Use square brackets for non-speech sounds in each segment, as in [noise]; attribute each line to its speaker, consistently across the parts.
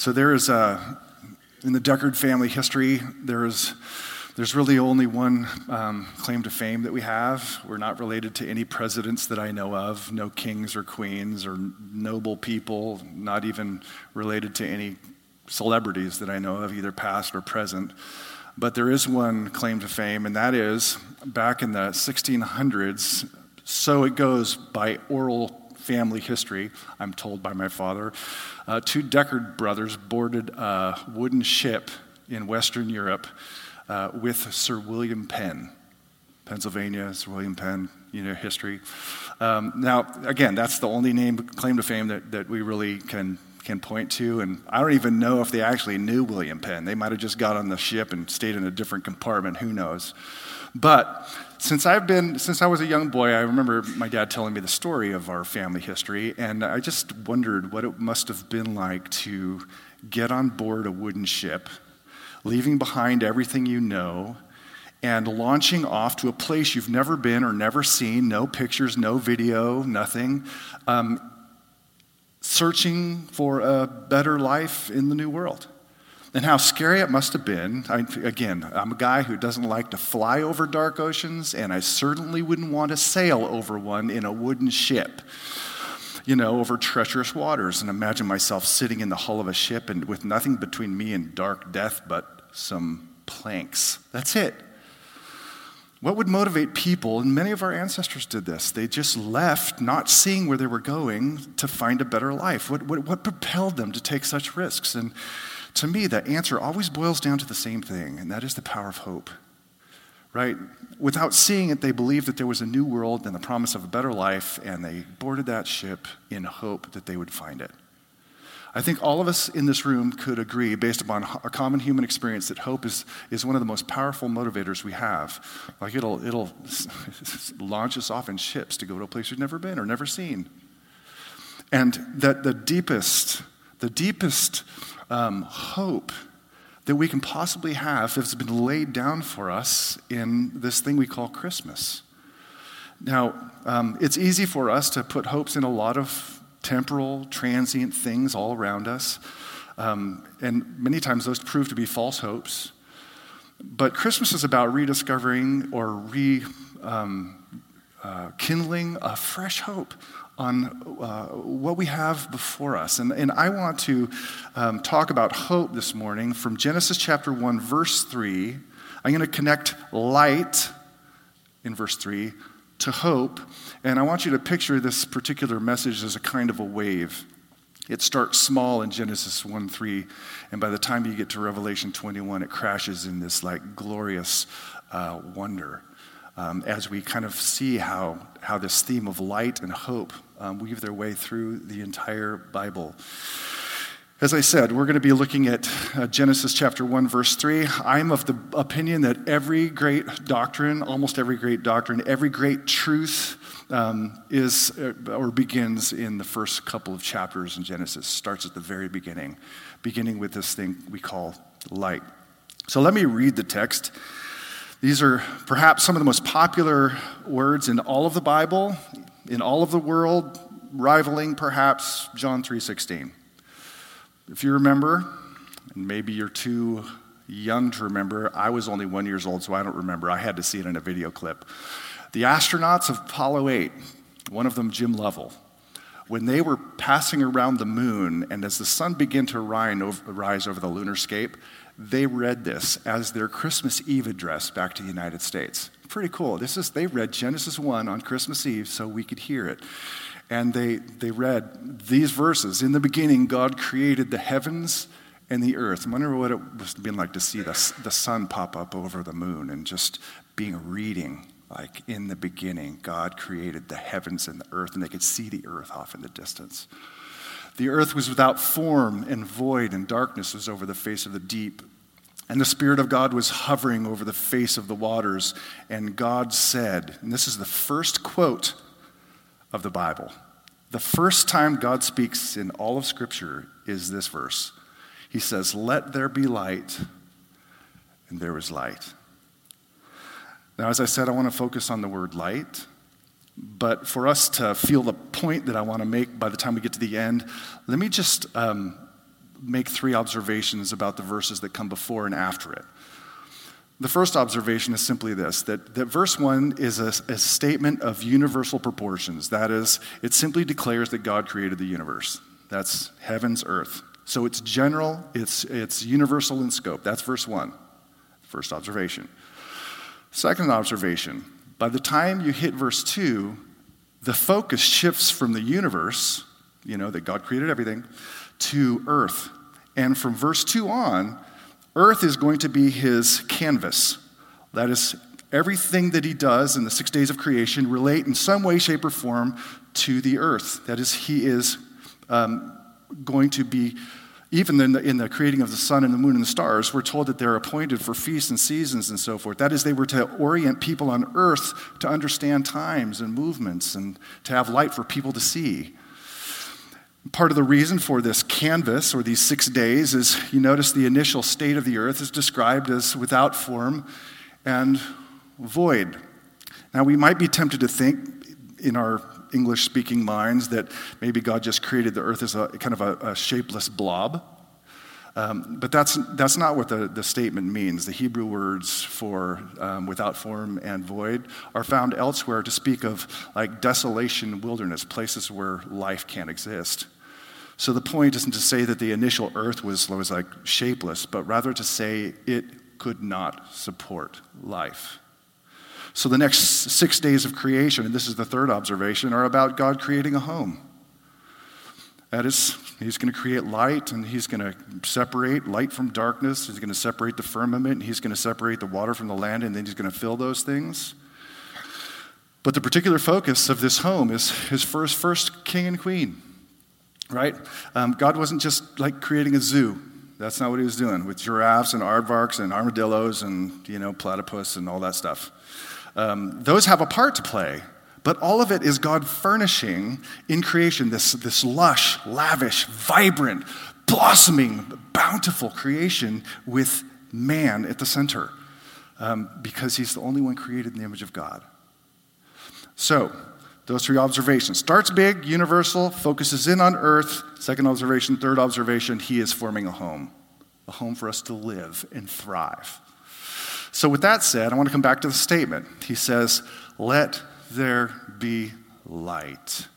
Speaker 1: So there is a, in the Deckard family history, there is, there's really only one um, claim to fame that we have. We're not related to any presidents that I know of, no kings or queens or noble people, not even related to any celebrities that I know of, either past or present. But there is one claim to fame, and that is back in the 1600s, so it goes by oral family history, I'm told by my father. Uh, two Deckard brothers boarded a wooden ship in Western Europe uh, with Sir William Penn. Pennsylvania, Sir William Penn, you know, history. Um, now, again, that's the only name, claim to fame that, that we really can can point to. And I don't even know if they actually knew William Penn. They might have just got on the ship and stayed in a different compartment. Who knows? But since I've been, since I was a young boy, I remember my dad telling me the story of our family history, and I just wondered what it must have been like to get on board a wooden ship, leaving behind everything you know, and launching off to a place you've never been or never seen, no pictures, no video, nothing, um, searching for a better life in the new world. And how scary it must have been. I, again, I'm a guy who doesn't like to fly over dark oceans, and I certainly wouldn't want to sail over one in a wooden ship, you know, over treacherous waters. And imagine myself sitting in the hull of a ship and with nothing between me and dark death but some planks. That's it. What would motivate people? And many of our ancestors did this. They just left, not seeing where they were going, to find a better life. What, what, what, propelled them to take such risks? And to me, the answer always boils down to the same thing, and that is the power of hope. Right? Without seeing it, they believed that there was a new world and the promise of a better life, and they boarded that ship in hope that they would find it. I think all of us in this room could agree, based upon a common human experience, that hope is, is one of the most powerful motivators we have. Like it'll, it'll [laughs] launch us off in ships to go to a place we've never been or never seen. And that the deepest, the deepest um, hope that we can possibly have has been laid down for us in this thing we call Christmas. Now, um, it's easy for us to put hopes in a lot of temporal, transient things all around us. Um, and many times those prove to be false hopes. But Christmas is about rediscovering or re um, uh, a fresh hope on uh, what we have before us. And, and I want to um, talk about hope this morning from Genesis chapter 1, verse 3. I'm going to connect light in verse 3 to hope. And I want you to picture this particular message as a kind of a wave. It starts small in Genesis 1 3, and by the time you get to Revelation 21, it crashes in this like glorious uh, wonder um, as we kind of see how, how this theme of light and hope um, weave their way through the entire Bible. As I said, we're going to be looking at uh, Genesis chapter 1, verse 3. I'm of the opinion that every great doctrine, almost every great doctrine, every great truth um, is uh, or begins in the first couple of chapters in Genesis, starts at the very beginning, beginning with this thing we call light. So let me read the text. These are perhaps some of the most popular words in all of the Bible, in all of the world, rivaling perhaps John 3:16. If you remember, and maybe you're too young to remember, I was only one years old, so I don't remember. I had to see it in a video clip. The astronauts of Apollo 8, one of them, Jim Lovell, when they were passing around the moon, and as the sun began to rise over the lunar scape, they read this as their Christmas Eve address back to the United States. Pretty cool. This is, they read Genesis 1 on Christmas Eve so we could hear it and they, they read these verses. In the beginning, God created the heavens and the earth. I wonder what it must have been like to see the, the sun pop up over the moon and just being reading. Like in the beginning, God created the heavens and the earth, and they could see the earth off in the distance. The earth was without form and void, and darkness was over the face of the deep. And the Spirit of God was hovering over the face of the waters. And God said, and this is the first quote of the Bible. The first time God speaks in all of Scripture is this verse. He says, Let there be light, and there was light. Now, as I said, I want to focus on the word light. But for us to feel the point that I want to make by the time we get to the end, let me just um, make three observations about the verses that come before and after it. The first observation is simply this that, that verse 1 is a, a statement of universal proportions. That is, it simply declares that God created the universe. That's heaven's earth. So it's general, it's, it's universal in scope. That's verse 1. First observation. Second observation by the time you hit verse 2, the focus shifts from the universe, you know, that God created everything, to earth. And from verse 2 on, earth is going to be his canvas. That is, everything that he does in the six days of creation relate in some way, shape, or form to the earth. That is, he is um, going to be even in the, in the, creating of the sun and the moon and the stars, we're told that they're appointed for feasts and seasons and so forth. That is, they were to orient people on earth to understand times and movements and to have light for people to see. Part of the reason for this canvas or these six days is you notice the initial state of the earth is described as without form and void. Now, we might be tempted to think in our English speaking minds that maybe God just created the earth as a kind of a, a shapeless blob. Um, but that's, that's not what the, the statement means. The Hebrew words for um, without form and void are found elsewhere to speak of like desolation, wilderness, places where life can't exist. So the point isn't to say that the initial earth was, was like shapeless, but rather to say it could not support life. So the next six days of creation, and this is the third observation, are about God creating a home. That is, he's going to create light and he's going to separate light from darkness. He's going to separate the firmament. He's going to separate the water from the land, and then he's going to fill those things. But the particular focus of this home is his first, first king and queen, right? Um, God wasn't just like creating a zoo. That's not what he was doing with giraffes and aardvarks and armadillos and, you know, platypus and all that stuff. Um, those have a part to play. But all of it is God furnishing in creation this, this lush, lavish, vibrant, blossoming, bountiful creation with man at the center um, because he's the only one created in the image of God. So, those three observations starts big, universal, focuses in on earth. Second observation, third observation, he is forming a home, a home for us to live and thrive. So, with that said, I want to come back to the statement. He says, Let there be light.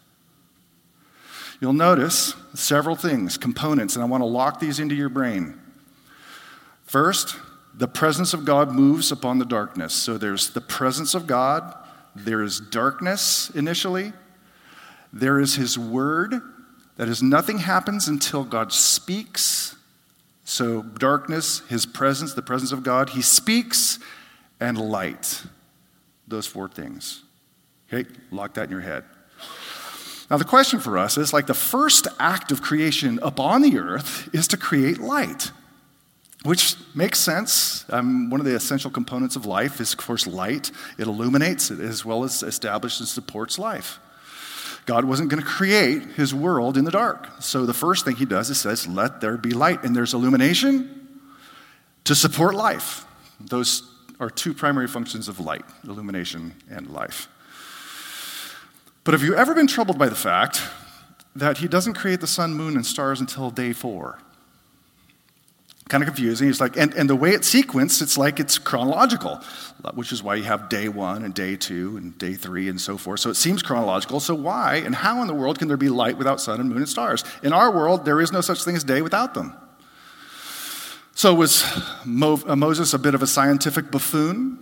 Speaker 1: You'll notice several things, components, and I want to lock these into your brain. First, the presence of God moves upon the darkness. So there's the presence of God, there is darkness initially, there is His Word. That is, nothing happens until God speaks. So, darkness, His presence, the presence of God, He speaks, and light. Those four things. Okay, lock that in your head. Now, the question for us is like the first act of creation upon the earth is to create light, which makes sense. Um, one of the essential components of life is, of course, light. It illuminates it as well as establishes and supports life. God wasn't going to create his world in the dark. So the first thing he does is says, Let there be light. And there's illumination to support life. Those are two primary functions of light illumination and life. But have you ever been troubled by the fact that he doesn't create the sun, moon, and stars until day four? Kind of confusing. He's like, and, and the way it's sequenced, it's like it's chronological, which is why you have day one and day two and day three and so forth. So it seems chronological. So why and how in the world can there be light without sun and moon and stars? In our world, there is no such thing as day without them. So was Mo- uh, Moses a bit of a scientific buffoon?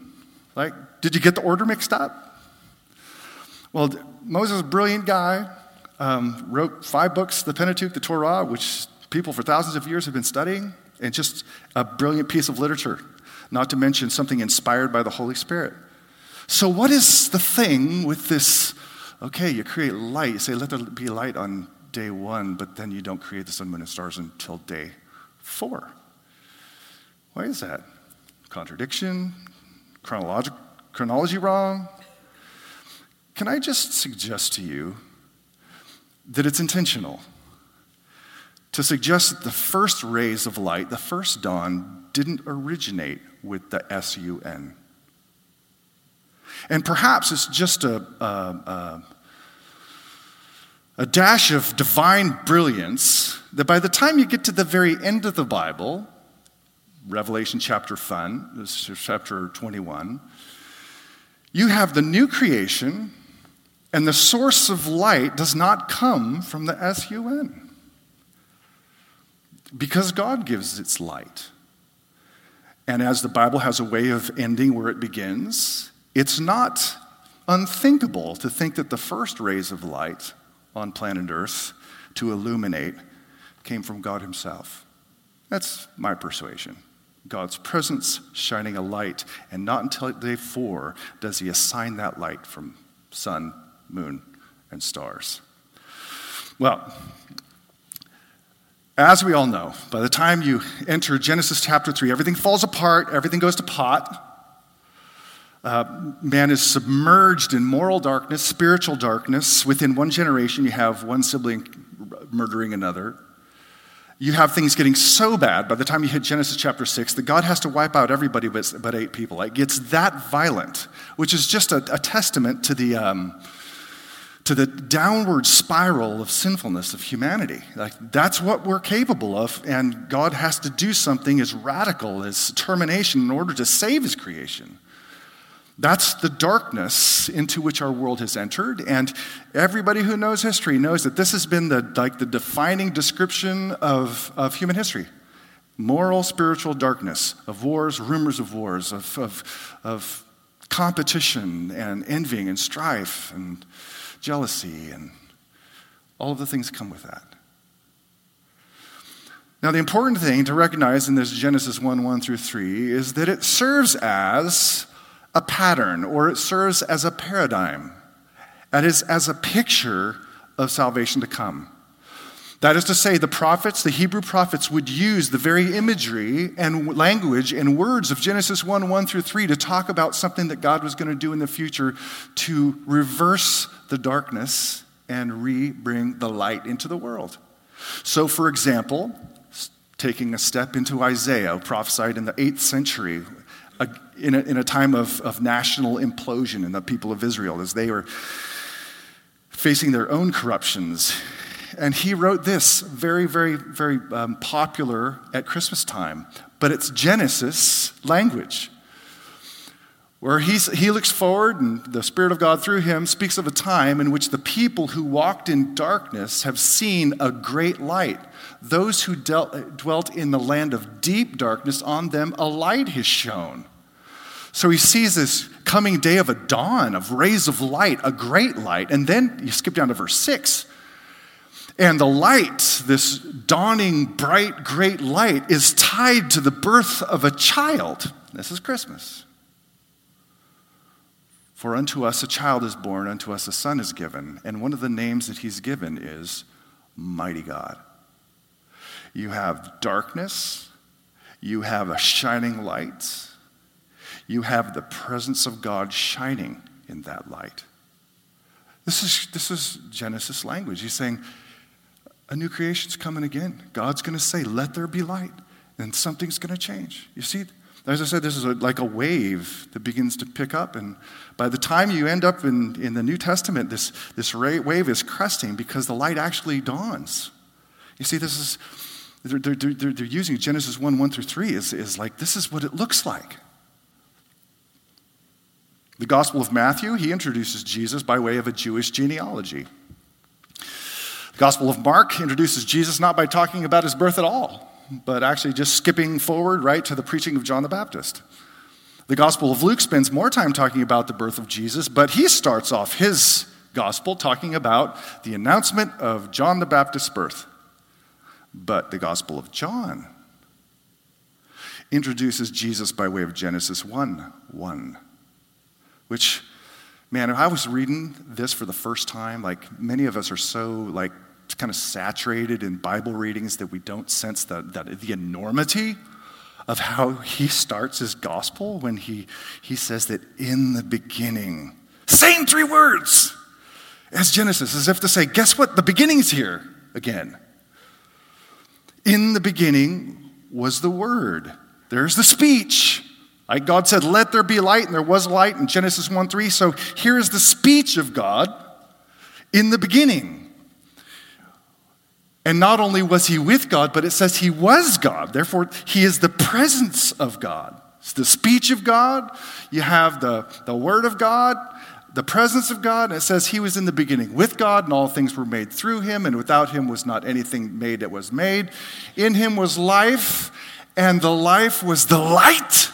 Speaker 1: Like, did you get the order mixed up? Well, Moses, a brilliant guy, um, wrote five books, the Pentateuch, the Torah, which people for thousands of years have been studying, and just a brilliant piece of literature, not to mention something inspired by the Holy Spirit. So, what is the thing with this? Okay, you create light, you say, let there be light on day one, but then you don't create the sun, moon, and stars until day four. Why is that? Contradiction? Chronology wrong? Can I just suggest to you that it's intentional? To suggest that the first rays of light, the first dawn, didn't originate with the S U N. And perhaps it's just a, a, a, a dash of divine brilliance that by the time you get to the very end of the Bible, Revelation chapter fun, chapter 21, you have the new creation, and the source of light does not come from the S-U-N. Because God gives its light. And as the Bible has a way of ending where it begins, it's not unthinkable to think that the first rays of light on planet Earth to illuminate came from God Himself. That's my persuasion. God's presence shining a light, and not until day four does He assign that light from sun, moon, and stars. Well, as we all know, by the time you enter Genesis chapter 3, everything falls apart, everything goes to pot. Uh, man is submerged in moral darkness, spiritual darkness. Within one generation, you have one sibling murdering another. You have things getting so bad by the time you hit Genesis chapter 6 that God has to wipe out everybody but, but eight people. It gets that violent, which is just a, a testament to the, um, to the downward spiral of sinfulness of humanity. Like, that's what we're capable of, and God has to do something as radical as termination in order to save his creation. That's the darkness into which our world has entered. And everybody who knows history knows that this has been the, like the defining description of, of human history moral, spiritual darkness, of wars, rumors of wars, of, of, of competition and envying and strife and jealousy, and all of the things come with that. Now, the important thing to recognize in this Genesis 1 1 through 3 is that it serves as a pattern or it serves as a paradigm. That is, as a picture of salvation to come. That is to say, the prophets, the Hebrew prophets, would use the very imagery and language and words of Genesis 1 1 through 3 to talk about something that God was going to do in the future to reverse the darkness and re bring the light into the world. So, for example, taking a step into Isaiah, prophesied in the 8th century, in a, in a time of, of national implosion in the people of Israel as they were facing their own corruptions. And he wrote this, very, very, very um, popular at Christmas time, but it's Genesis language, where he's, he looks forward and the Spirit of God through him speaks of a time in which the people who walked in darkness have seen a great light. Those who dealt, dwelt in the land of deep darkness, on them a light has shone. So he sees this coming day of a dawn, of rays of light, a great light. And then you skip down to verse 6. And the light, this dawning, bright, great light, is tied to the birth of a child. This is Christmas. For unto us a child is born, unto us a son is given. And one of the names that he's given is Mighty God. You have darkness, you have a shining light you have the presence of God shining in that light. This is, this is Genesis language. He's saying, a new creation's coming again. God's going to say, let there be light, and something's going to change. You see, as I said, this is a, like a wave that begins to pick up. And by the time you end up in, in the New Testament, this, this wave is cresting because the light actually dawns. You see, this is, they're, they're, they're, they're using Genesis 1 1 through 3 is, is like, this is what it looks like. The Gospel of Matthew, he introduces Jesus by way of a Jewish genealogy. Gospel of Mark introduces Jesus not by talking about his birth at all, but actually just skipping forward right to the preaching of John the Baptist. The Gospel of Luke spends more time talking about the birth of Jesus, but he starts off his gospel talking about the announcement of John the Baptist's birth. But the Gospel of John introduces Jesus by way of Genesis 1 1 which, man, if I was reading this for the first time, like many of us are so like kind of saturated in Bible readings that we don't sense the, the, the enormity of how he starts his gospel when he, he says that in the beginning, same three words as Genesis, as if to say, guess what? The beginning's here again. In the beginning was the Word. There's the speech. Like God said, Let there be light, and there was light in Genesis 1 3. So here is the speech of God in the beginning. And not only was he with God, but it says he was God. Therefore, he is the presence of God. It's the speech of God. You have the, the word of God, the presence of God. And it says he was in the beginning with God, and all things were made through him, and without him was not anything made that was made. In him was life, and the life was the light,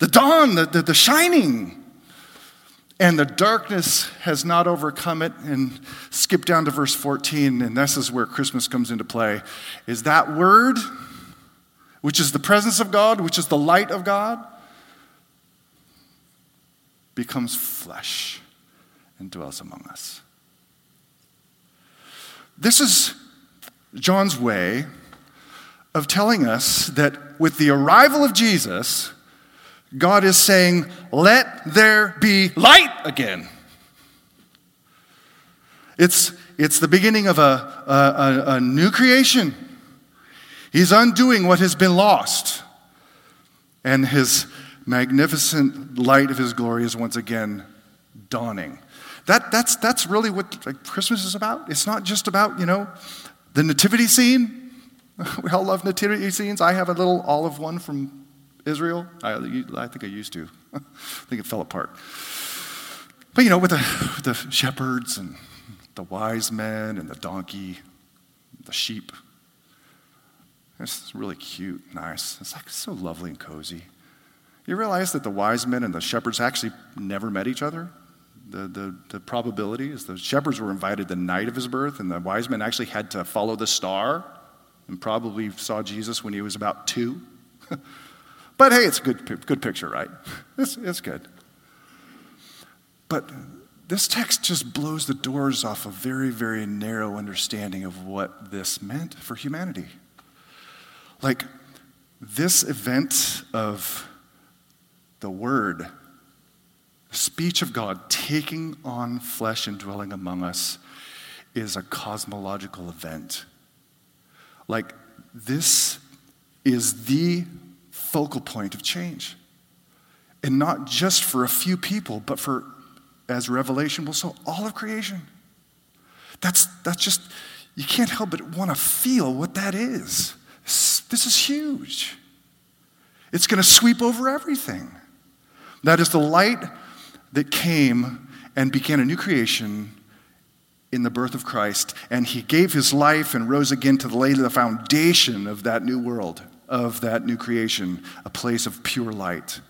Speaker 1: the dawn, the, the, the shining. And the darkness has not overcome it. And skip down to verse 14, and this is where Christmas comes into play. Is that word, which is the presence of God, which is the light of God, becomes flesh and dwells among us. This is John's way of telling us that with the arrival of Jesus, God is saying, Let there be light again. It's, it's the beginning of a, a, a, new creation. He's undoing what has been lost. And his magnificent light of his glory is once again dawning. That, that's, that's really what like, Christmas is about. It's not just about, you know, the nativity scene. [laughs] We all love nativity scenes. I have a little olive one from Israel? I, I think I used to. [laughs] I think it fell apart. But you know, with the, with the shepherds and the wise men and the donkey, the sheep, it's really cute, nice. It's like so lovely and cozy. You realize that the wise men and the shepherds actually never met each other? The, the, the probability is the shepherds were invited the night of his birth, and the wise men actually had to follow the star and probably saw Jesus when he was about two. [laughs] But hey, it's a good, good picture, right? [laughs] It's, it's good. But this text just blows the doors off a very, very narrow understanding of what this meant for humanity. Like, this event of the Word, speech of God taking on flesh and dwelling among us, is a cosmological event. Like, this is the focal point of change. And not just for a few people, but for, as Revelation will show, all of creation. That's, that's just, you can't help but want to feel what that is. This is huge. It's going to sweep over everything. That is the light that came and began a new creation in the birth of Christ. And he gave his life and rose again to lay the foundation of that new world of that new creation, a place of pure light.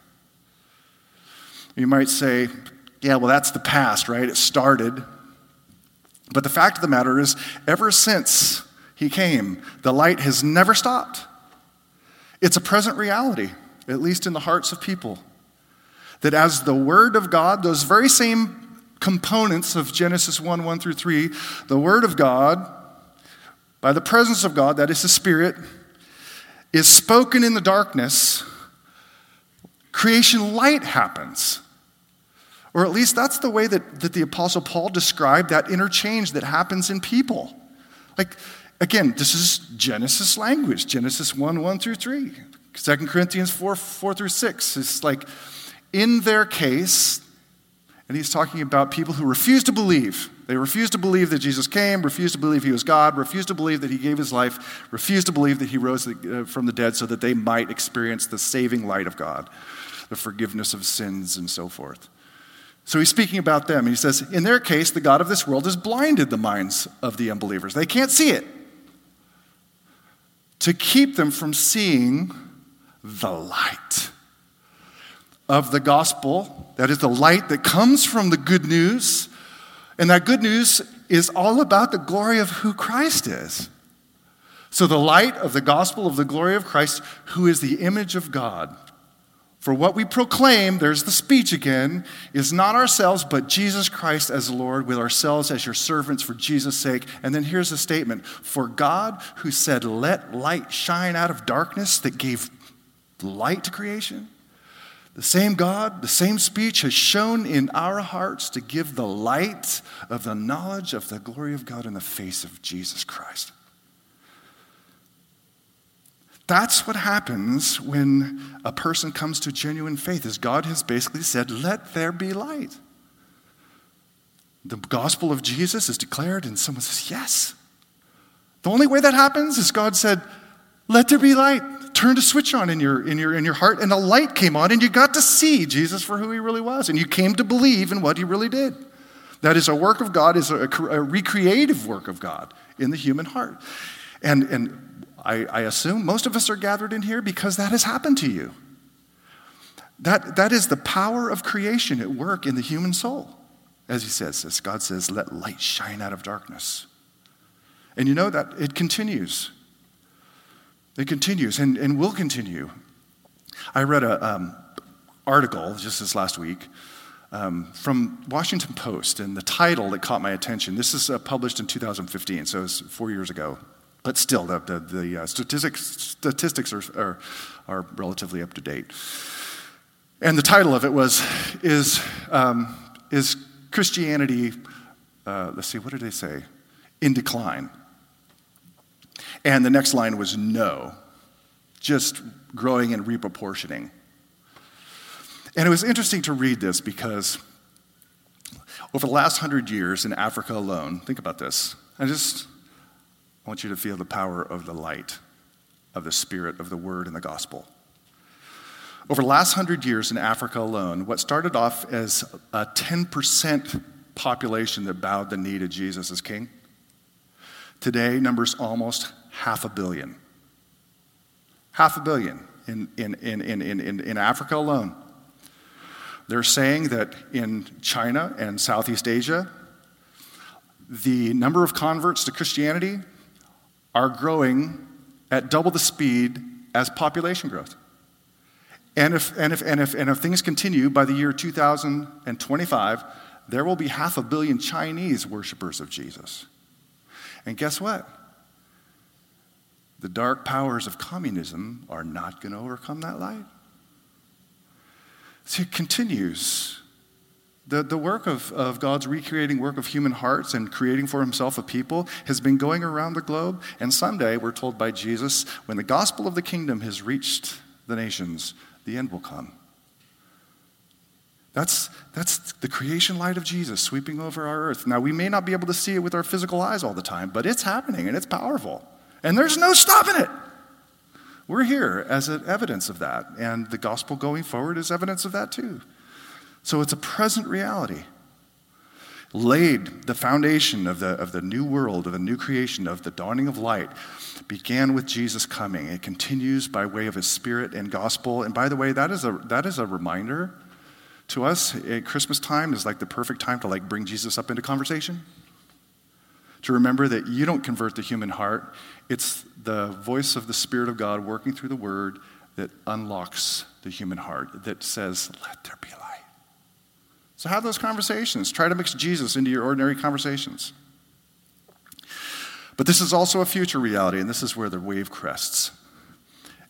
Speaker 1: You might say, yeah, well, that's the past, right? It started. But the fact of the matter is, ever since he came, the light has never stopped. It's a present reality, at least in the hearts of people. That as the Word of God, those very same components of Genesis 1 1 through 3, the Word of God, by the presence of God, that is the Spirit, is spoken in the darkness, creation light happens. Or at least that's the way that, that the Apostle Paul described that interchange that happens in people. Like, again, this is Genesis language Genesis 1 1 through 3. 2 Corinthians 4 4 through 6. It's like, in their case, and he's talking about people who refuse to believe. They refused to believe that Jesus came, refused to believe he was God, refused to believe that he gave his life, refused to believe that he rose uh, from the dead so that they might experience the saving light of God, the forgiveness of sins, and so forth. So he's speaking about them. He says, In their case, the God of this world has blinded the minds of the unbelievers. They can't see it. To keep them from seeing the light of the gospel, that is the light that comes from the good news. And that good news is all about the glory of who Christ is. So, the light of the gospel of the glory of Christ, who is the image of God. For what we proclaim, there's the speech again, is not ourselves, but Jesus Christ as Lord, with ourselves as your servants for Jesus' sake. And then here's the statement For God, who said, Let light shine out of darkness, that gave light to creation, the same God, the same speech has shown in our hearts to give the light of the knowledge of the glory of God in the face of Jesus Christ. That's what happens when a person comes to genuine faith is God has basically said, "Let there be light." The gospel of Jesus is declared and someone says, "Yes." The only way that happens is God said, Let there be light. Turned a switch on in your, in, your, in your heart, and a light came on, and you got to see Jesus for who he really was, and you came to believe in what he really did. That is a work of God, is a, a recreative work of God in the human heart. And, and I, I assume most of us are gathered in here because that has happened to you. That, that is the power of creation at work in the human soul. As he says, as God says, let light shine out of darkness. And you know that it continues. It continues and, and will continue. I read an um, article just this last week um, from Washington Post, and the title that caught my attention. This is uh, published in 2015, so it's four years ago. But still, the, the, the uh, statistics, statistics are, are, are, relatively up to date. And the title of it was Is, um, is Christianity, uh, let's see, what did they say? In decline. And the next line was no, just growing and reproportioning. And it was interesting to read this because over the last hundred years in Africa alone, think about this. I just want you to feel the power of the light, of the Spirit, of the Word, and the gospel. Over the last hundred years in Africa alone, what started off as a 10% population that bowed the knee to Jesus as king, today numbers almost half a billion. Half a billion in, in, in, in, in, in Africa alone. They're saying that in China and Southeast Asia, the number of converts to Christianity are growing at double the speed as population growth. And if, and if, and if, and if things continue by the year 2025, there will be half a billion Chinese worshipers of Jesus. And guess what? The dark powers of communism are not going to overcome that light. See, it continues. The, the work of, of God's recreating work of human hearts and creating for himself a people has been going around the globe. And someday, we're told by Jesus, when the gospel of the kingdom has reached the nations, the end will come. That's, that's the creation light of Jesus sweeping over our earth. Now, we may not be able to see it with our physical eyes all the time, but it's happening and it's powerful. And there's no stopping it. We're here as an evidence of that, and the gospel going forward is evidence of that too. So it's a present reality. Laid the foundation of the, of the new world, of a new creation, of the dawning of light, began with Jesus coming. It continues by way of his spirit and gospel. And by the way, that is a, that is a reminder to us at Christmas time is like the perfect time to like bring Jesus up into conversation to remember that you don't convert the human heart. It's the voice of the Spirit of God working through the Word that unlocks the human heart, that says, Let there be light. So have those conversations. Try to mix Jesus into your ordinary conversations. But this is also a future reality, and this is where the wave crests.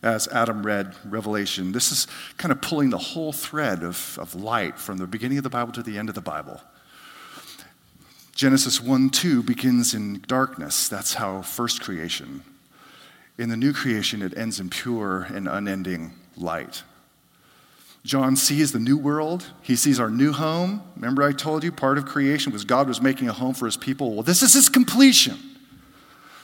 Speaker 1: As Adam read Revelation, this is kind of pulling the whole thread of, of light from the beginning of the Bible to the end of the Bible. Genesis 1 2 begins in darkness. That's how first creation. In the new creation, it ends in pure and unending light. John sees the new world. He sees our new home. Remember, I told you part of creation was God was making a home for his people. Well, this is his completion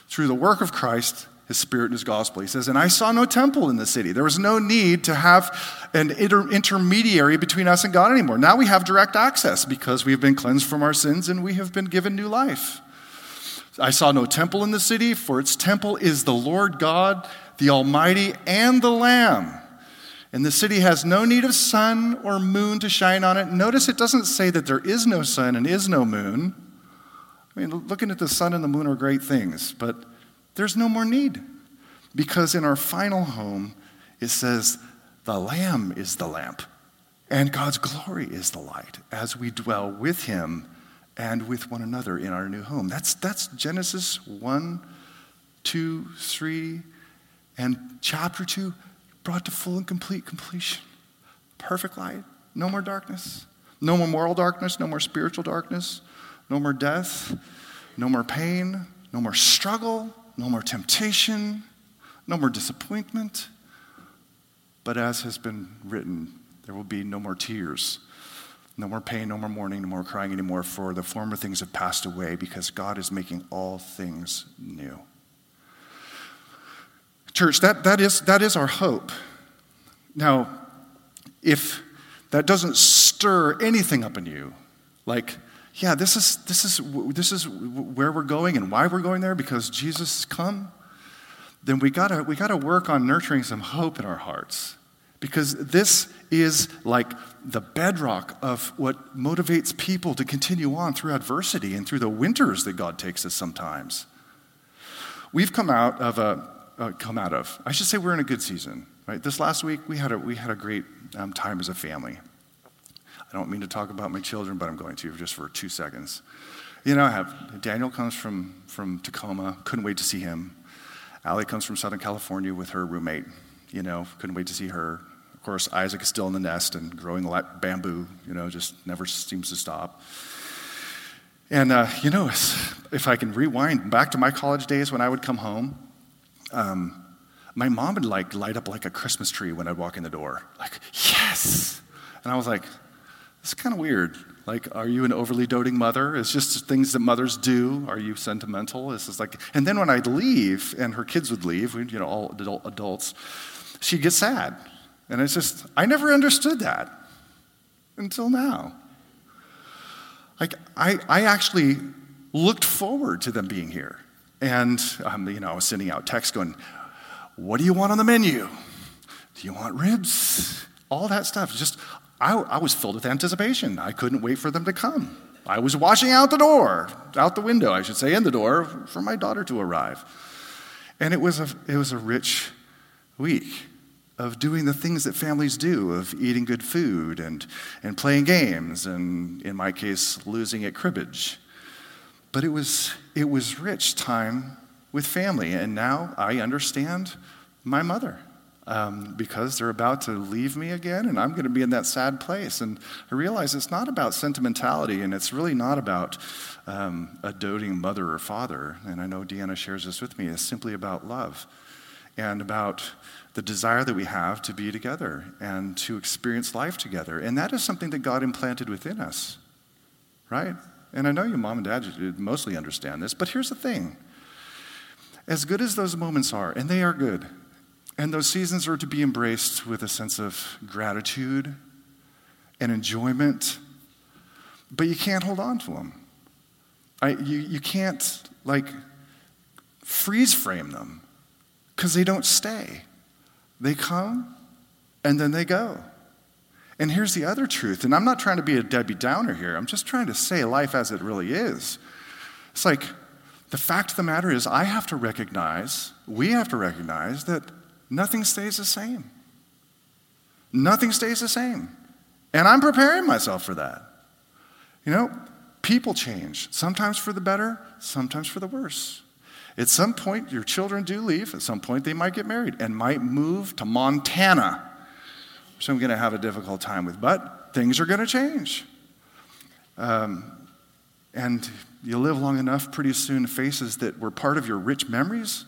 Speaker 1: through the work of Christ his spirit and his gospel. He says, And I saw no temple in the city. There was no need to have an inter- intermediary between us and God anymore. Now we have direct access because we have been cleansed from our sins and we have been given new life. I saw no temple in the city, for its temple is the Lord God, the Almighty, and the Lamb. And the city has no need of sun or moon to shine on it. Notice it doesn't say that there is no sun and is no moon. I mean, looking at the sun and the moon are great things, but there's no more need. Because in our final home, it says, the Lamb is the lamp, and God's glory is the light as we dwell with Him and with one another in our new home. That's, that's Genesis 1, 2, 3, and chapter 2 brought to full and complete completion. Perfect light, no more darkness, no more moral darkness, no more spiritual darkness, no more death, no more pain, no more struggle, no more temptation, no more disappointment. But as has been written, there will be no more tears, no more pain, no more mourning, no more crying anymore, for the former things have passed away because God is making all things new. Church, that, that, is, that is our hope. Now, if that doesn't stir anything up in you, like, yeah, this is, this is, this is where we're going and why we're going there because Jesus has come, then we gotta, we gotta work on nurturing some hope in our hearts. Because this is like the bedrock of what motivates people to continue on through adversity and through the winters that God takes us sometimes. We've come out of a, uh, come out of, I should say we're in a good season, right? This last week, we had a, we had a great um, time as a family. I don't mean to talk about my children, but I'm going to just for two seconds. You know, I have Daniel comes from, from Tacoma, couldn't wait to see him. Allie comes from Southern California with her roommate, you know, couldn't wait to see her. Of course, Isaac is still in the nest and growing like bamboo, you know, just never seems to stop. And, uh, you know, if I can rewind back to my college days when I would come home, um, my mom would like light up like a Christmas tree when I'd walk in the door. Like, yes! And I was like, it's kind of weird. Like, are you an overly doting mother? It's just things that mothers do. Are you sentimental? It's just like, and then when I'd leave and her kids would leave, you know, all adult adults, she'd get sad. And it's just, I never understood that until now. Like, I, I actually looked forward to them being here. And, um, you know, I was sending out texts going, What do you want on the menu? Do you want ribs? All that stuff. Just, I, I was filled with anticipation. I couldn't wait for them to come. I was watching out the door, out the window, I should say, in the door, for my daughter to arrive. And it was a, it was a rich week of doing the things that families do, of eating good food and, and playing games, and in my case, losing at cribbage. But it was, it was rich time with family. And now I understand my mother um, because they're about to leave me again, and I'm going to be in that sad place. And I realize it's not about sentimentality, and it's really not about um, a doting mother or father. And I know Deanna shares this with me. It's simply about love and about the desire that we have to be together and to experience life together. And that is something that God implanted within us, right? And I know your mom and dad, mostly understand this, but here's the thing. As good as those moments are, and they are good, and those seasons are to be embraced with a sense of gratitude and enjoyment, but you can't hold on to them. I, you, you can't, like, freeze frame them because they don't stay. They come and then they go. And here's the other truth, and I'm not trying to be a Debbie Downer here, I'm just trying to say life as it really is. It's like the fact of the matter is, I have to recognize, we have to recognize that nothing stays the same. Nothing stays the same. And I'm preparing myself for that. You know, people change, sometimes for the better, sometimes for the worse. At some point, your children do leave. At some point, they might get married and might move to Montana, which I'm going to have a difficult time with. But things are going to change. Um, and you live long enough, pretty soon, faces that were part of your rich memories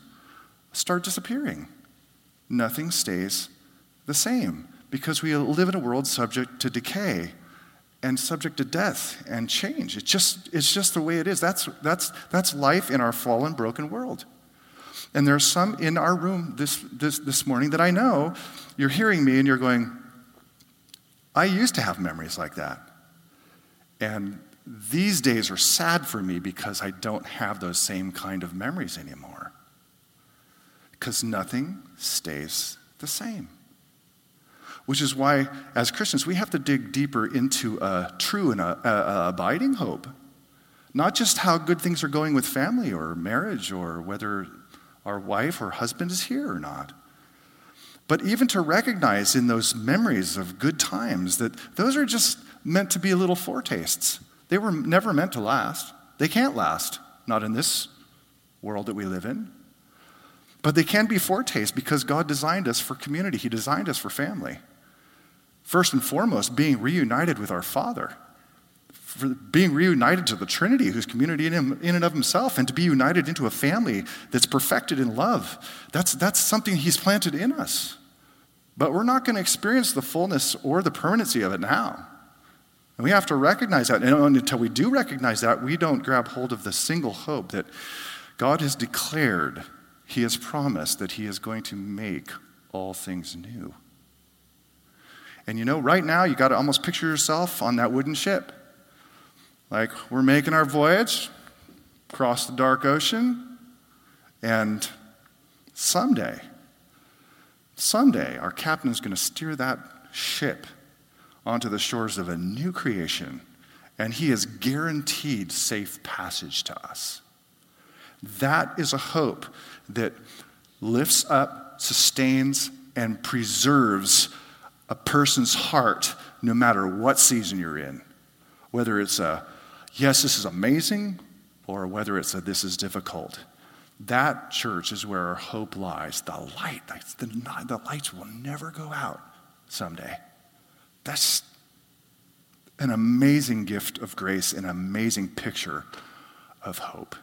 Speaker 1: start disappearing nothing stays the same because we live in a world subject to decay and subject to death and change. It's just, it's just the way it is. That's, that's, that's life in our fallen, broken world. And there are some in our room this, this, this morning that I know you're hearing me and you're going, I used to have memories like that. And these days are sad for me because I don't have those same kind of memories anymore because nothing stays the same. Which is why, as Christians, we have to dig deeper into a true and a, a, a abiding hope. Not just how good things are going with family or marriage or whether our wife or husband is here or not. But even to recognize in those memories of good times that those are just meant to be little foretastes. They were never meant to last. They can't last, not in this world that we live in. But they can be foretastes because God designed us for community, He designed us for family. First and foremost, being reunited with our Father, for being reunited to the Trinity, who's community in, him, in and of Himself, and to be united into a family that's perfected in love. That's, that's something He's planted in us. But we're not going to experience the fullness or the permanency of it now. And we have to recognize that. And until we do recognize that, we don't grab hold of the single hope that God has declared He has promised that He is going to make all things new. And you know, right now, you got to almost picture yourself on that wooden ship. Like, we're making our voyage across the dark ocean, and someday, someday, our captain is going to steer that ship onto the shores of a new creation, and he has guaranteed safe passage to us. That is a hope that lifts up, sustains, and preserves a person's heart no matter what season you're in. Whether it's a, yes, this is amazing, or whether it's a, this is difficult. That church is where our hope lies. The light, the, the lights will never go out someday. That's an amazing gift of grace, an amazing picture of hope.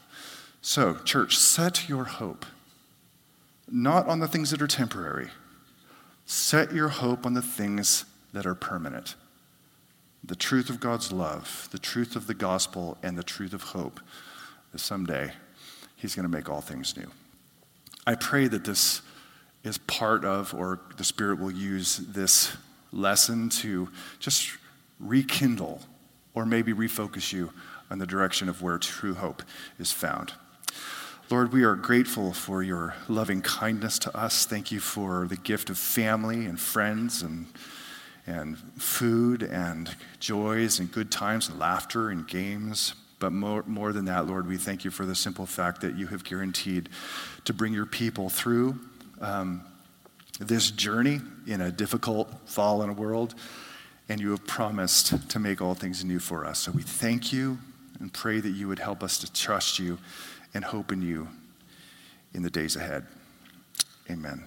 Speaker 1: So, church, set your hope not on the things that are temporary Set your hope on the things that are permanent the truth of God's love, the truth of the gospel, and the truth of hope that someday He's going to make all things new. I pray that this is part of, or the Spirit will use this lesson to just rekindle or maybe refocus you on the direction of where true hope is found. Lord, we are grateful for your loving kindness to us. Thank you for the gift of family and friends and, and food and joys and good times and laughter and games. But more, more than that, Lord, we thank you for the simple fact that you have guaranteed to bring your people through um, this journey in a difficult, fallen world. And you have promised to make all things new for us. So we thank you and pray that you would help us to trust you and hope in you in the days ahead. Amen.